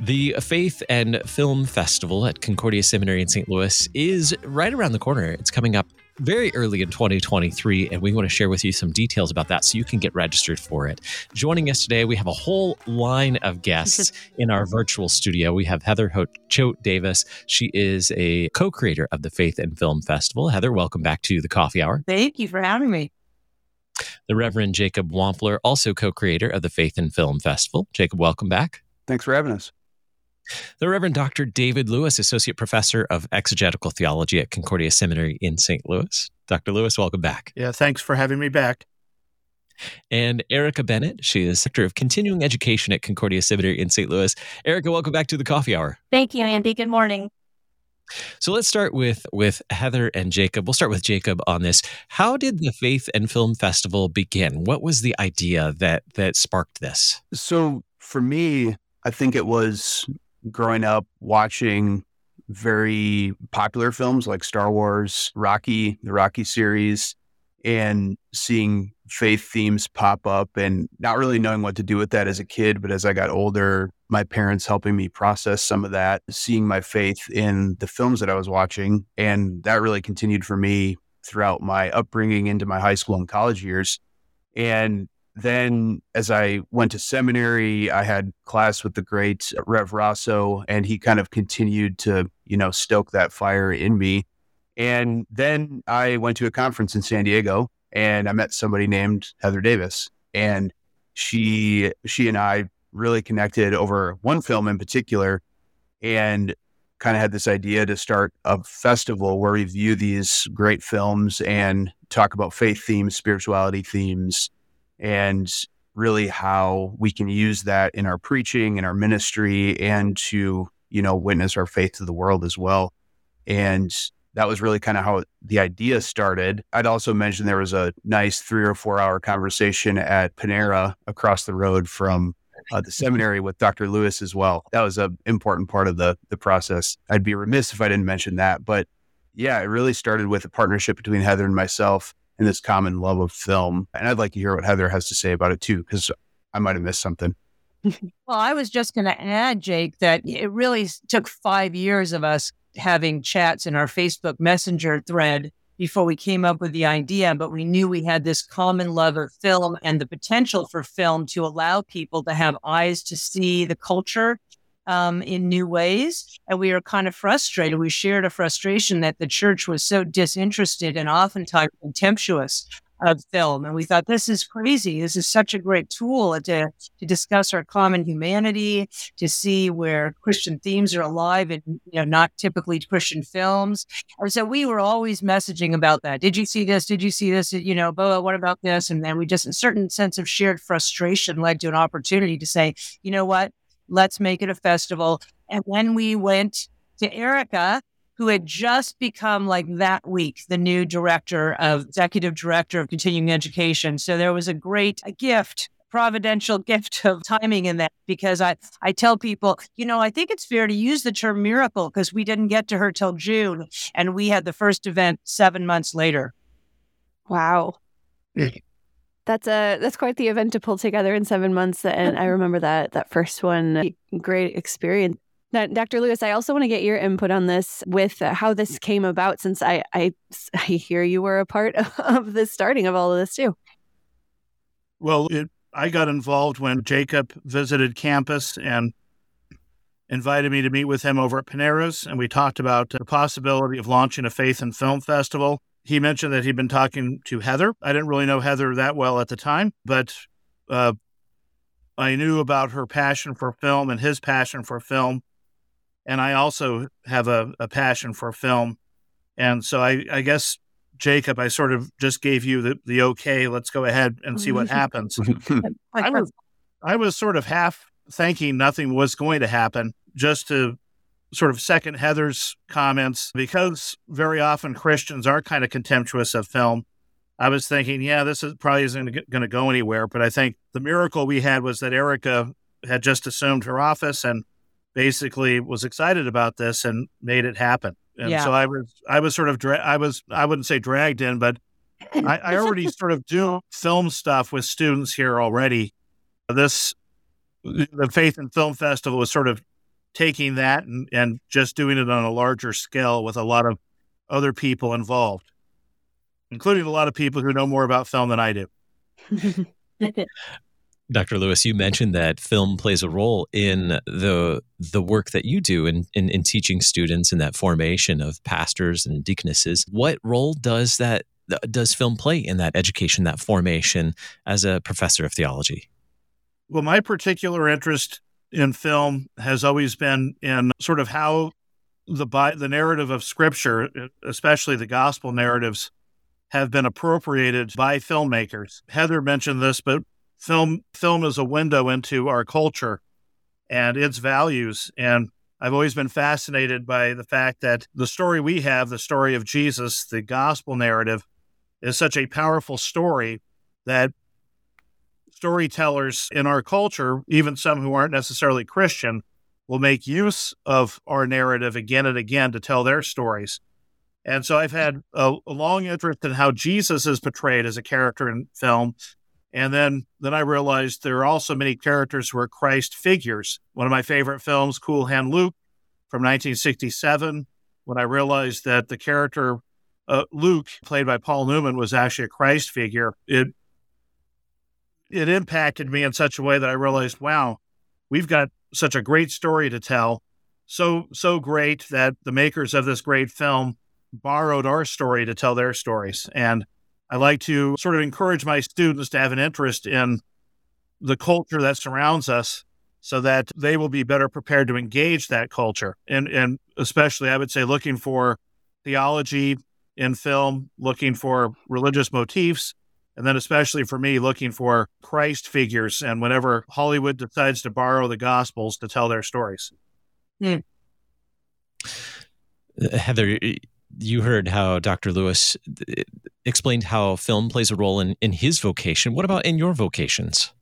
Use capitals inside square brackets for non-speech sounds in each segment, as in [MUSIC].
The Faith and Film Festival at Concordia Seminary in St. Louis is right around the corner. It's coming up very early in 2023, and we want to share with you some details about that so you can get registered for it. Joining us today, we have a whole line of guests [LAUGHS] in our virtual studio. We have Heather Ho- Choate Davis. She is a co creator of the Faith and Film Festival. Heather, welcome back to the Coffee Hour. Thank you for having me. The Reverend Jacob Wampfler, also co creator of the Faith and Film Festival. Jacob, welcome back. Thanks for having us. The Reverend Dr. David Lewis, Associate Professor of Exegetical Theology at Concordia Seminary in St. Louis. Dr. Lewis, welcome back. Yeah, thanks for having me back. And Erika Bennett, she is Director of Continuing Education at Concordia Seminary in St. Louis. Erika, welcome back to the Coffee Hour. Thank you, Andy. Good morning. So let's start with with Heather and Jacob. We'll start with Jacob on this. How did the Faith and Film Festival begin? What was the idea that that sparked this? So for me, I think it was growing up watching very popular films like Star Wars, Rocky, the Rocky series, and seeing faith themes pop up and not really knowing what to do with that as a kid. But as I got older, my parents helping me process some of that, seeing my faith in the films that I was watching. And that really continued for me throughout my upbringing into my high school and college years. And then as I went to seminary, I had class with the great Rev Rossow, and he kind of continued to, you know, stoke that fire in me. And then I went to a conference in San Diego and I met somebody named Heather Davis. And she she and I really connected over one film in particular and kind of had this idea to start a festival where we view these great films and talk about faith themes, spirituality themes, and really how we can use that in our preaching in our ministry and to you know witness our faith to the world as well. And that was really kind of how the idea started. I'd also mention there was a nice three or four hour conversation at panera across the road from uh, the seminary with dr lewis as well. That was an important part of the the process. I'd be remiss if i didn't mention that but yeah it really started with a partnership between heather and myself and this common love of film. And I'd like to hear what Heather has to say about it too, because I might have missed something. [LAUGHS] well, I was just going to add, Jake, that it really took five years of us having chats in our Facebook Messenger thread before we came up with the idea, but we knew we had this common love of film and the potential for film to allow people to have eyes to see the culture um, in new ways. And we were kind of frustrated. We shared a frustration that the church was so disinterested and oftentimes contemptuous of film. And we thought, this is crazy. This is such a great tool to, to discuss our common humanity, to see where Christian themes are alive in you know, not typically Christian films. And so we were always messaging about that. Did you see this? Did you see this? You know, Boa, what about this? And then we just, a certain sense of shared frustration led to an opportunity to say, you know what? Let's make it a festival. And when we went to Erika, who had just become like that week the new director of executive director of continuing education. So there was a great a gift providential [LAUGHS] gift of timing in that because I, I tell people, you know, I think it's fair to use the term miracle because we didn't get to her till June and we had the first event seven months later. Wow. That's a that's quite the event to pull together in seven months, and I [LAUGHS] remember that that first one. Great experience. Now, Dr. Lewis, I also want to get your input on this with how this mm. came about, since I I, I hear you were a part [LAUGHS] of the starting of all of this too. Well, it, I got involved when Jacob visited campus and invited me to meet with him over at Panera's, and we talked about the possibility of launching a faith and film festival he mentioned that he'd been talking to Heather. I didn't really know Heather that well at the time, but uh, I knew about her passion for film and his passion for film. And I also have a, a passion for film. And so I, I, guess, Jacob, I sort of just gave you the, the okay, let's go ahead and see what [LAUGHS] happens. [LAUGHS] I, was, I was sort of half thinking nothing was going to happen just to sort of second Heather's comments, because very often Christians are kind of contemptuous of film, I was thinking, yeah, this is probably isn't going to go anywhere. But I think the miracle we had was that Erika had just assumed her office and basically was excited about this and made it happen. And Yeah. so I was, I was sort of, dra- I was, I wouldn't say dragged in, but [LAUGHS] I, I already sort of do film stuff with students here already. This, the Faith and Film Festival was sort of taking that and, and just doing it on a larger scale with a lot of other people involved, including a lot of people who know more about film than I do. [LAUGHS] Dr. Lewis, you mentioned that film plays a role in the the work that you do in, in, in teaching students in that formation of pastors and deaconesses. What role does that does film play in that education, that formation as a professor of theology? Well, my particular interest in film has always been in sort of how the the narrative of Scripture, especially the gospel narratives, have been appropriated by filmmakers. Heather mentioned this, but film film is a window into our culture and its values. And I've always been fascinated by the fact that the story we have, the story of Jesus, the gospel narrative, is such a powerful story that storytellers in our culture, even some who aren't necessarily Christian, will make use of our narrative again and again to tell their stories. And so I've had a, a long interest in how Jesus is portrayed as a character in film. And then, then I realized there are also many characters who are Christ figures. One of my favorite films, Cool Hand Luke, from 1967, when I realized that the character uh, Luke, played by Paul Newman, was actually a Christ figure. It it impacted me in such a way that I realized, wow, we've got such a great story to tell. So so great that the makers of this great film borrowed our story to tell their stories. And I like to sort of encourage my students to have an interest in the culture that surrounds us so that they will be better prepared to engage that culture. And and especially I would say looking for theology in film, looking for religious motifs, and then especially for me, looking for Christ figures and whenever Hollywood decides to borrow the gospels to tell their stories. Uh, Heather, you heard how Dr. Lewis uh, explained how film plays a role in, in his vocation. What about in your vocations?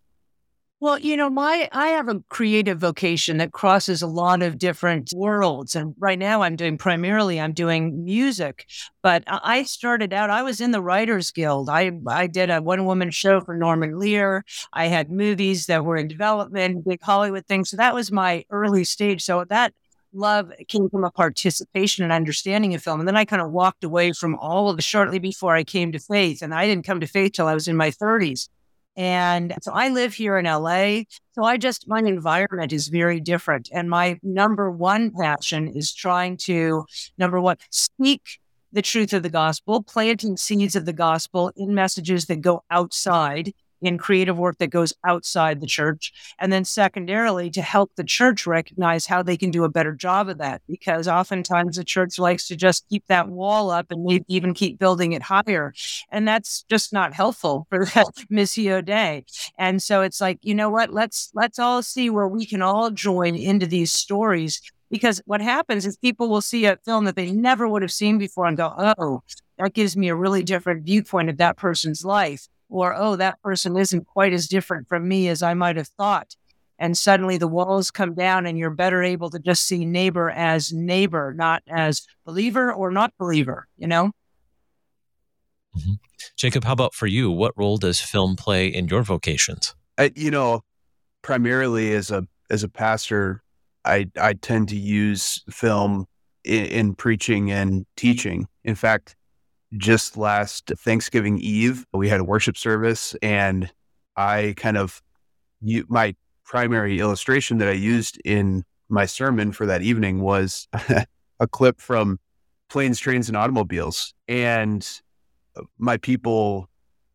Well, you know, my I have a creative vocation that crosses a lot of different worlds, and right now I'm doing primarily I'm doing music. But I started out I was in the Writers Guild. I I did a one woman show for Norman Lear. I had movies that were in development, big Hollywood things. So that was my early stage. So that love came from a participation and understanding of film. And then I kind of walked away from all of it shortly before I came to faith. And I didn't come to faith till I was in my 30s. And so I live here in LA. So I just, my environment is very different. And my number one passion is trying to, number one, speak the truth of the gospel, planting seeds of the gospel in messages that go outside, in creative work that goes outside the church. And then secondarily, to help the church recognize how they can do a better job of that. Because oftentimes the church likes to just keep that wall up and maybe even keep building it higher. And that's just not helpful for [LAUGHS] that Missio Dei. And so it's like, you know what? Let's let's all see where we can all join into these stories. Because what happens is people will see a film that they never would have seen before and go, oh, that gives me a really different viewpoint of that person's life. Or, oh, that person isn't quite as different from me as I might have thought. And suddenly the walls come down and you're better able to just see neighbor as neighbor, not as believer or not believer, you know? Mm-hmm. Jacob, how about for you? What role does film play in your vocations? I, you know, primarily as a as a pastor, I I tend to use film in, in preaching and teaching. In fact, just last Thanksgiving Eve, we had a worship service, and I kind of you, my primary illustration that I used in my sermon for that evening was [LAUGHS] a clip from Planes, Trains, and Automobiles, and uh, my people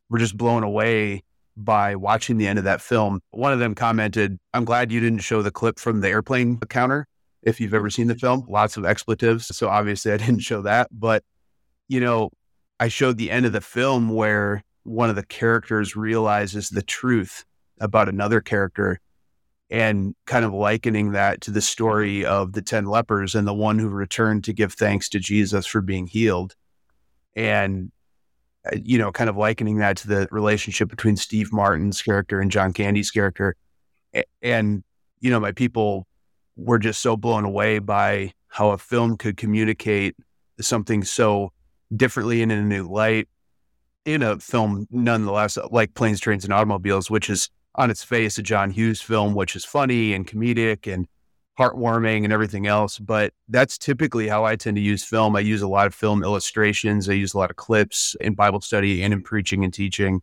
were just blown away by watching the end of that film. One of them commented, I'm glad you didn't show the clip from the airplane counter. If you've ever seen the film, lots of expletives. So obviously I didn't show that. But, you know, I showed the end of the film where one of the characters realizes the truth about another character. and kind of likening that to the story of the 10 lepers and the one who returned to give thanks to Jesus for being healed. And, uh, you know, kind of likening that to the relationship between Steve Martin's character and John Candy's character. And, you know, my people were just so blown away by how a film could communicate something so differently and in a new light in a film, nonetheless, like Planes, Trains, and Automobiles, which is on its face a John Hughes film, which is funny and comedic and heartwarming and everything else. But that's typically how I tend to use film. I use a lot of film illustrations, I use a lot of clips in Bible study and in preaching and teaching.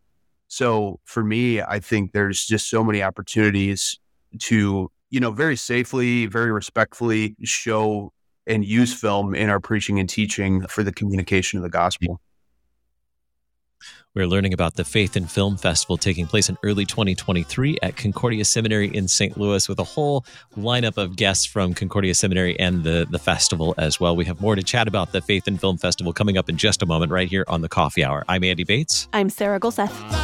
So for me, I think there's just so many opportunities to, you know, very safely, very respectfully show and use film in our preaching and teaching for the communication of the gospel. We're learning about the Faith and Film Festival taking place in early 2023 at Concordia Seminary in St. Louis with a whole lineup of guests from Concordia Seminary and the, the festival as well. We have more to chat about the Faith and Film Festival coming up in just a moment right here on the Coffee Hour. I'm Andy Bates. I'm Sarah Gulseth.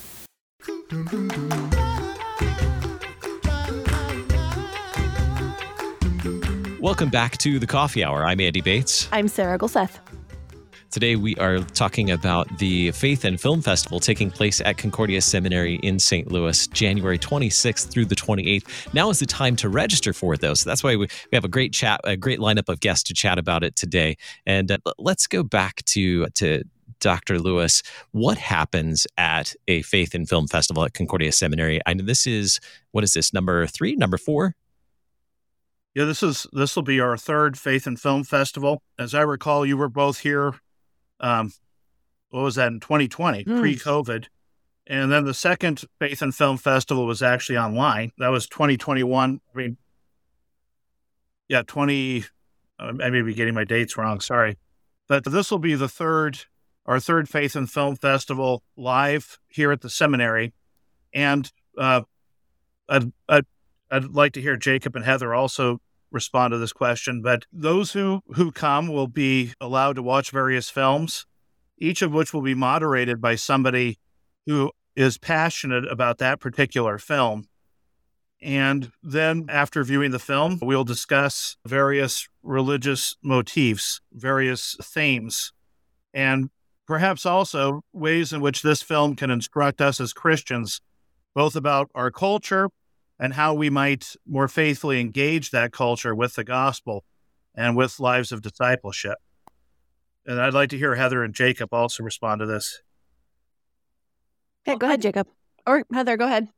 Welcome back to the Coffee Hour. I'm Andy Bates. I'm Sarah Gulseth. Today, we are talking about the Faith and Film Festival taking place at Concordia Seminary in St. Louis, January 26th through the 28th. Now is the time to register for it, though. So that's why we, we have a great chat, a great lineup of guests to chat about it today. And uh, let's go back to, to Dr. Lewis, what happens at a faith and film festival at Concordia Seminary? I know this is what is this number three, number four? Yeah, this is this will be our third faith and film festival. As I recall, you were both here. Um, what was that in 2020, mm. pre-COVID? And then the second faith and film festival was actually online. That was 2021. I mean, yeah, 20. Uh, I may be getting my dates wrong. Sorry, but this will be the third our third Faith and Film Festival live here at the seminary. And uh, I'd, I'd, I'd like to hear Jacob and Heather also respond to this question. But those who, who come will be allowed to watch various films, each of which will be moderated by somebody who is passionate about that particular film. And then after viewing the film, we'll discuss various religious motifs, various themes, and perhaps also ways in which this film can instruct us as Christians, both about our culture and how we might more faithfully engage that culture with the gospel and with lives of discipleship. And I'd like to hear Heather and Jacob also respond to this. Okay, go ahead, Jacob. Or Heather, go ahead.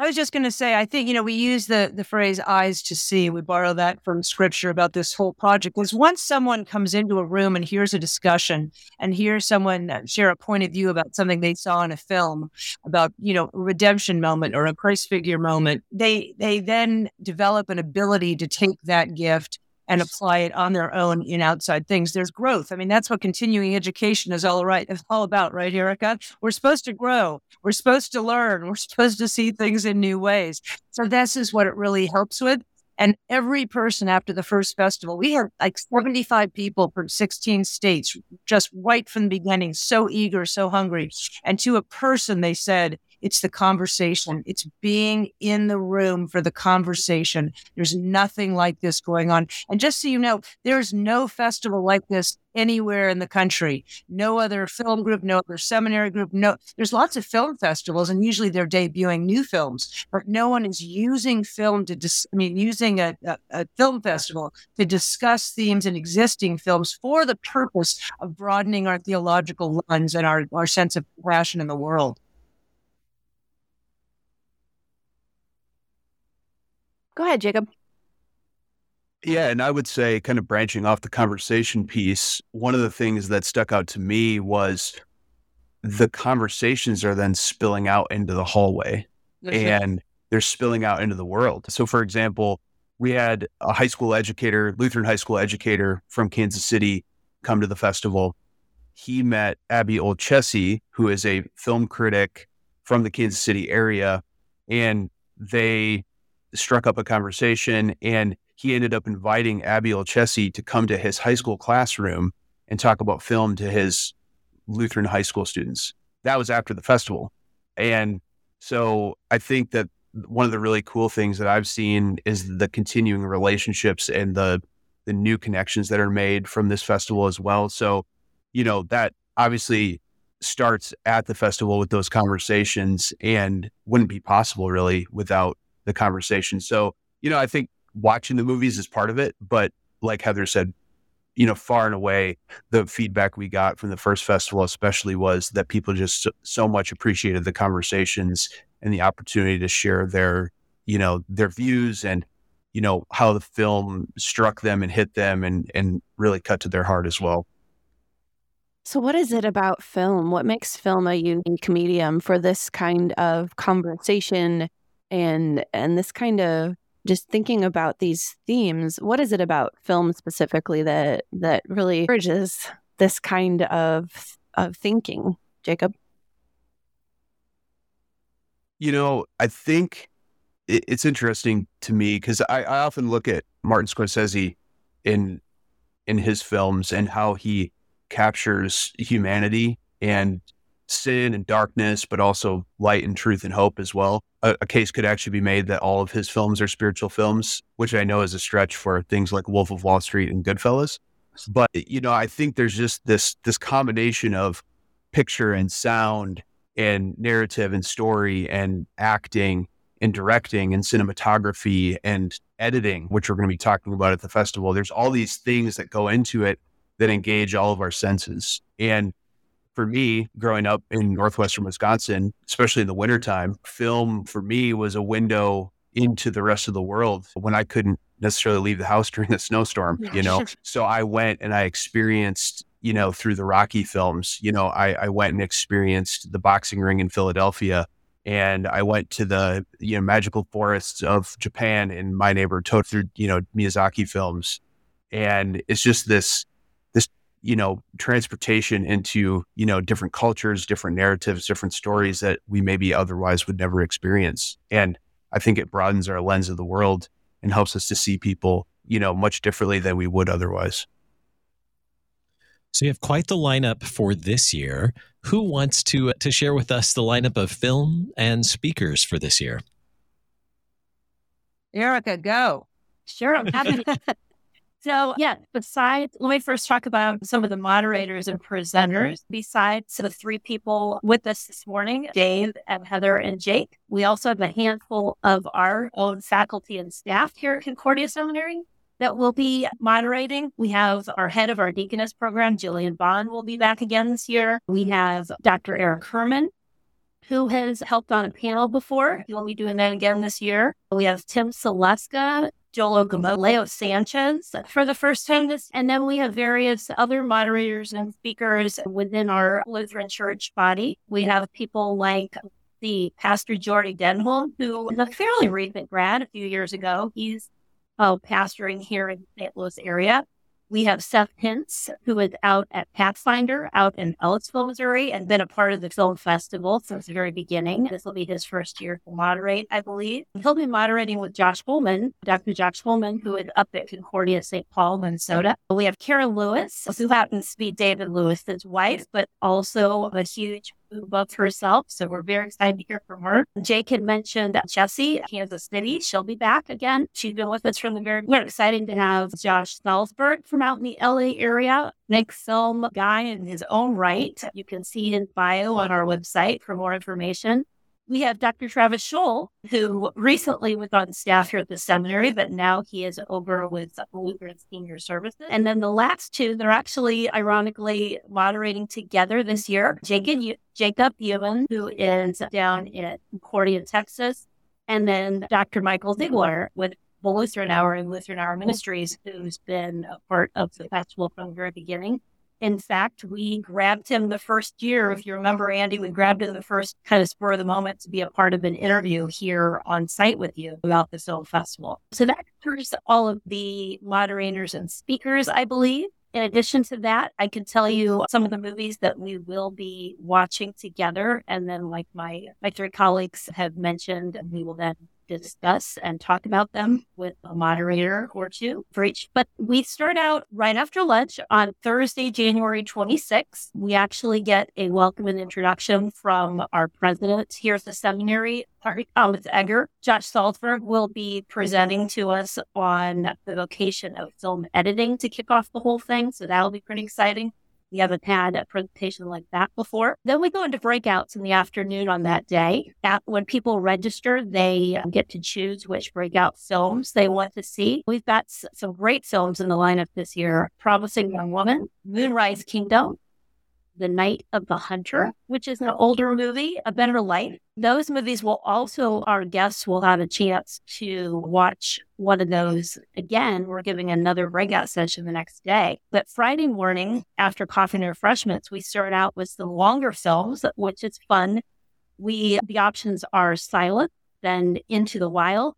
I was just going to say, I think, you know, we use the, the phrase eyes to see. We borrow that from scripture about this whole project. Because once someone comes into a room and hears a discussion and hears someone uh, share a point of view about something they saw in a film about, you know, a redemption moment or a Christ figure moment, they, they then develop an ability to take that gift and apply it on their own in outside things. There's growth. I mean, that's what continuing education is all right, [LAUGHS] all about, right, Erika? We're supposed to grow. We're supposed to learn. We're [LAUGHS] supposed to see things in new ways. So this is what it really helps with. And every person after the first festival, we had like 75 people from 16 states, just right from the beginning, so eager, so hungry. And to a person, they said, it's the conversation. It's being in the room for the conversation. There's nothing like this going on. And just so you know, there's no festival like this anywhere in the country. No other film group, no other seminary group. No, there's lots of film festivals, and usually they're debuting new films, but no one is using film to. Dis- I mean, using a, a, a film festival to discuss themes in existing films for the purpose of broadening our theological lens and our, our sense of passion in the world. Go ahead, Jacob. Yeah, and I would say, kind of branching off the conversation piece, one of the things that stuck out to me was the conversations are then spilling out into the hallway and they're spilling out into the world. So, for example, we had a high school educator, Lutheran high school educator from Kansas City, come to the festival. He met Abby Olcese, who is a film critic from the Kansas City area, and they struck up a conversation. And he ended up inviting Abby Olcese to come to his high school classroom and talk about film to his Lutheran high school students. That was after the festival. And so I think that one of the really cool things that I've seen is the continuing relationships and the the new connections that are made from this festival as well. So, you know, that obviously starts at the festival with those conversations and wouldn't be possible really without the conversation. So, you know, I think watching the movies is part of it, but like Heather said, you know, far and away, the feedback we got from the first festival, especially, was that people just so, much appreciated the conversations and the opportunity to share their, you know, their views and, you know, how the film struck them and hit them and and really cut to their heart as well. So, what is it about film? What makes film a unique medium for this kind of conversation and and this kind of just thinking about these themes, what is it about film specifically that that really encourages this kind of of thinking, Jacob? You know, I think it, it's interesting to me because I, I often look at Martin Scorsese in in his films and how he captures humanity and sin and darkness, but also light and truth and hope as well. A, a, case could actually be made that all of his films are spiritual films, which I know is a stretch for things like Wolf of Wall Street and Goodfellas. But you know, I think there's just this this combination of picture and sound and narrative and story and acting and directing and cinematography and editing, which we're going to be talking about at the festival. There's all these things that go into it that engage all of our senses. And for me, growing up in northwestern Wisconsin, especially in the wintertime, film for me was a window into the rest of the world when I couldn't necessarily leave the house [LAUGHS] during the snowstorm, you know? [LAUGHS] so I went and I experienced, you know, through the Rocky films, you know, I, I went and experienced the boxing ring in Philadelphia and I went to the, you know, magical forests of Japan in my neighbor through, you know, Miyazaki films. And it's just this you know transportation into you know different cultures different narratives different stories that we maybe otherwise would never experience. And i think it broadens our lens of the world and helps us to see people you know much differently than we would otherwise. So you have quite the lineup for this year. Who wants to to share with us the lineup of film and speakers for this year? Erika go. Sure i'm happy [LAUGHS] So, yeah, besides, let me first talk about some of the moderators and presenters. Besides the three people with us this morning, Dave and Heather and Jake, we also have a handful of our own faculty and staff here at Concordia Seminary that will be moderating. We have our head of our deaconess program, Jillian Bond, will be back again this year. We have Dr. Erik Herrmann, who has helped on a panel before. He will be doing that again this year. We have Tim Saleska, Joel Okamoto, Leo Sanchez for the first time this, and then we have various other moderators and speakers within our Lutheran church body. We have people like the Pastor Jordy Denholm, who is a fairly recent grad a few years ago. He's uh, pastoring here in the St. Louis area. We have Seth Hintz, who is out at Pathfinder out in Ellisville, Missouri, and been a part of the film festival since the very beginning. This will be his first year to moderate, I believe. He'll be moderating with Josh Holman, Dr. Josh Holman, who is up at Concordia St. Paul, Minnesota. We have Karen Lewis, who happens to be David Lewis's wife, but also a huge above herself. So we're very excited to hear from her. Jake had mentioned Jesse, Kansas City. She'll be back again. She's been with us from the very We're excited to have Josh Salzberg from out in the LA area, Nick film guy in his own right. You can see his bio on our website for more information we have Dr. Travis Scholl, who recently was on staff here at the seminary, but now he is over with Lutheran Senior Services. And then the last two, they're actually ironically moderating together this year. Jacob, Jacob Ewan, who is down in Concordia, Texas, and then Dr. Michael Ziegler with the Lutheran Hour and Lutheran Hour Ministries, who's been a part of the festival from the very beginning. In fact, we grabbed him the first year. If you remember, Andy, we grabbed him the first kind of spur of the moment to be a part of an interview here on site with you about the film festival. So that covers all of the moderators and speakers, I believe. In addition to that, I can tell you some of the movies that we will be watching together. And then, like my, my three colleagues have mentioned, we will then discuss and talk about them with a moderator or two for each. But we start out right after lunch on Thursday, January 26th. We actually get a welcome and introduction from our president here at the seminary, Sorry, um, Thomas Egger. Josh Salzberg will be presenting to us on the vocation of film editing to kick off the whole thing. So that'll be pretty exciting. We haven't had a presentation like that before. Then we go into breakouts in the afternoon on that day. At, when people register, they uh, get to choose which breakout films they want to see. We've got some great films in the lineup this year Promising Young Woman, Moonrise Kingdom, the Night of the Hunter, which is an older movie, A Better Life. Those movies will also, our guests will have a chance to watch one of those again. We're giving another breakout session the next day. But Friday morning, after coffee and refreshments, we start out with the longer films, which is fun. We, the options are Silent, then Into the Wild,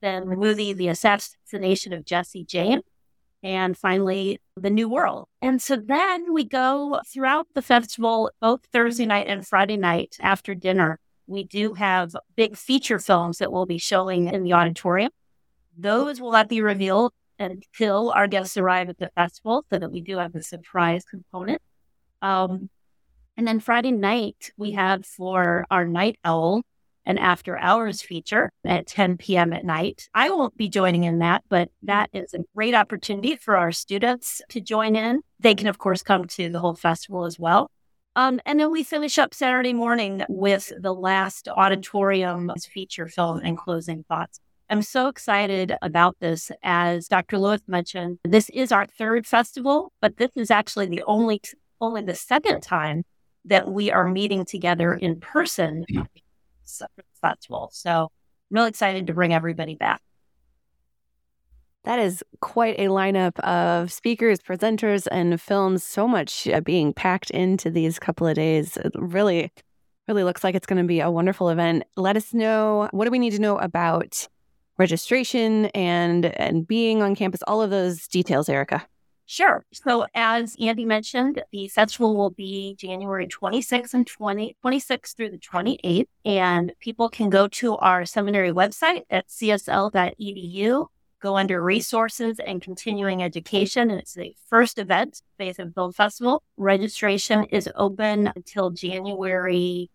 then the movie The Assassination of Jesse James, and finally the new world. And so then we go throughout the festival, both Thursday night and Friday night after dinner. We do have big feature films that we'll be showing in the auditorium. Those will not be revealed until our guests arrive at the festival, so that we do have a surprise component. Um, and then Friday night, we have for our night owl an after hours feature at 10 p.m. at night. I won't be joining in that, but that is a great opportunity for our students to join in. They can, of course, come to the whole festival as well. Um, and then we finish up Saturday morning with the last auditorium feature film and closing thoughts. I'm so excited about this. As Dr. Lewis mentioned, this is our third festival, but this is actually the only only the second time that we are meeting together in person [CLEARS THROAT] festival. So I'm really excited to bring everybody back. That is quite a lineup of speakers, presenters, and films. So much uh, being packed into these couple of days. It really, really looks like it's going to be a wonderful event. Let us know what do we need to know about registration and and being on campus. All of those details, Erika. Sure. So as Andy mentioned, the festival will be January 26th and 20, 26th through the 28th. And people can go to our seminary website at csl.edu, go under resources and continuing education. And it's the first event, Faith and Film Festival. Registration is open until January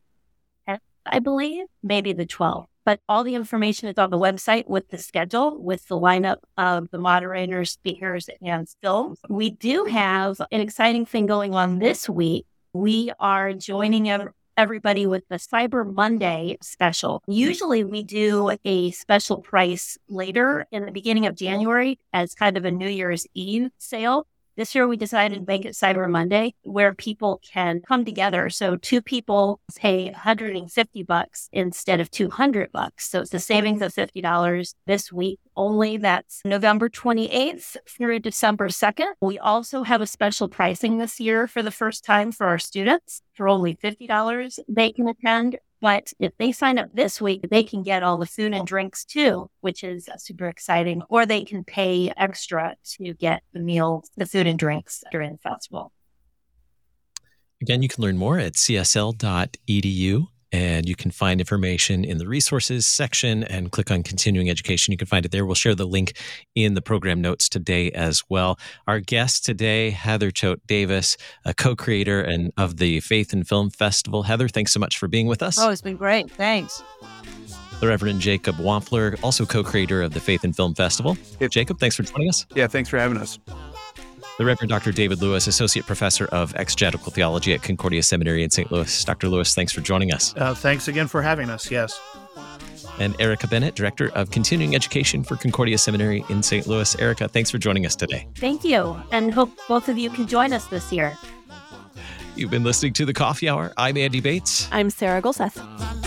10th, I believe, maybe the 12th but all the information is on the website with the schedule, with the lineup of the moderators, speakers, and films. We do have an exciting thing going on this week. We are joining everybody with the Cyber Monday special. Usually we do a special price later in the beginning of January as kind of a New Year's Eve sale. This year we decided to make mm-hmm. it Cyber Monday where people can come together. So two people pay 150 bucks instead of 200 bucks. So it's a savings of $50 this week only. That's November 28th through December 2nd. We also have a special pricing this year for the first time for our students. For only $50, they can attend but if they sign up this week, they can get all the food and oh. drinks too, which is super exciting. Or they can pay extra to get the meals, the food and drinks during the festival. Again, you can learn more at csl.edu and you can find information in the resources section and click on continuing education. You can find it there. We'll share the link in the program notes today as well. Our guest today, Heather Choate Davis, a co-creator and of the Faith and Film Festival. Heather, thanks so much for being with us. Oh, it's been great. Thanks. The Reverend Jacob Wampfler, also co-creator of the Faith and Film Festival. Jacob, thanks for joining us. Yeah, thanks for having us the Reverend Dr. David Lewis, Associate Professor of Exegetical Theology at Concordia Seminary in St. Louis. Dr. Lewis, thanks for joining us. Uh, thanks again for having us. Yes. And Erika Bennett, Director of Continuing Education for Concordia Seminary in St. Louis. Erika, thanks for joining us today. Thank you. And hope both of you can join us this year. You've been listening to The Coffee Hour. I'm Andy Bates. I'm Sarah Gulseth.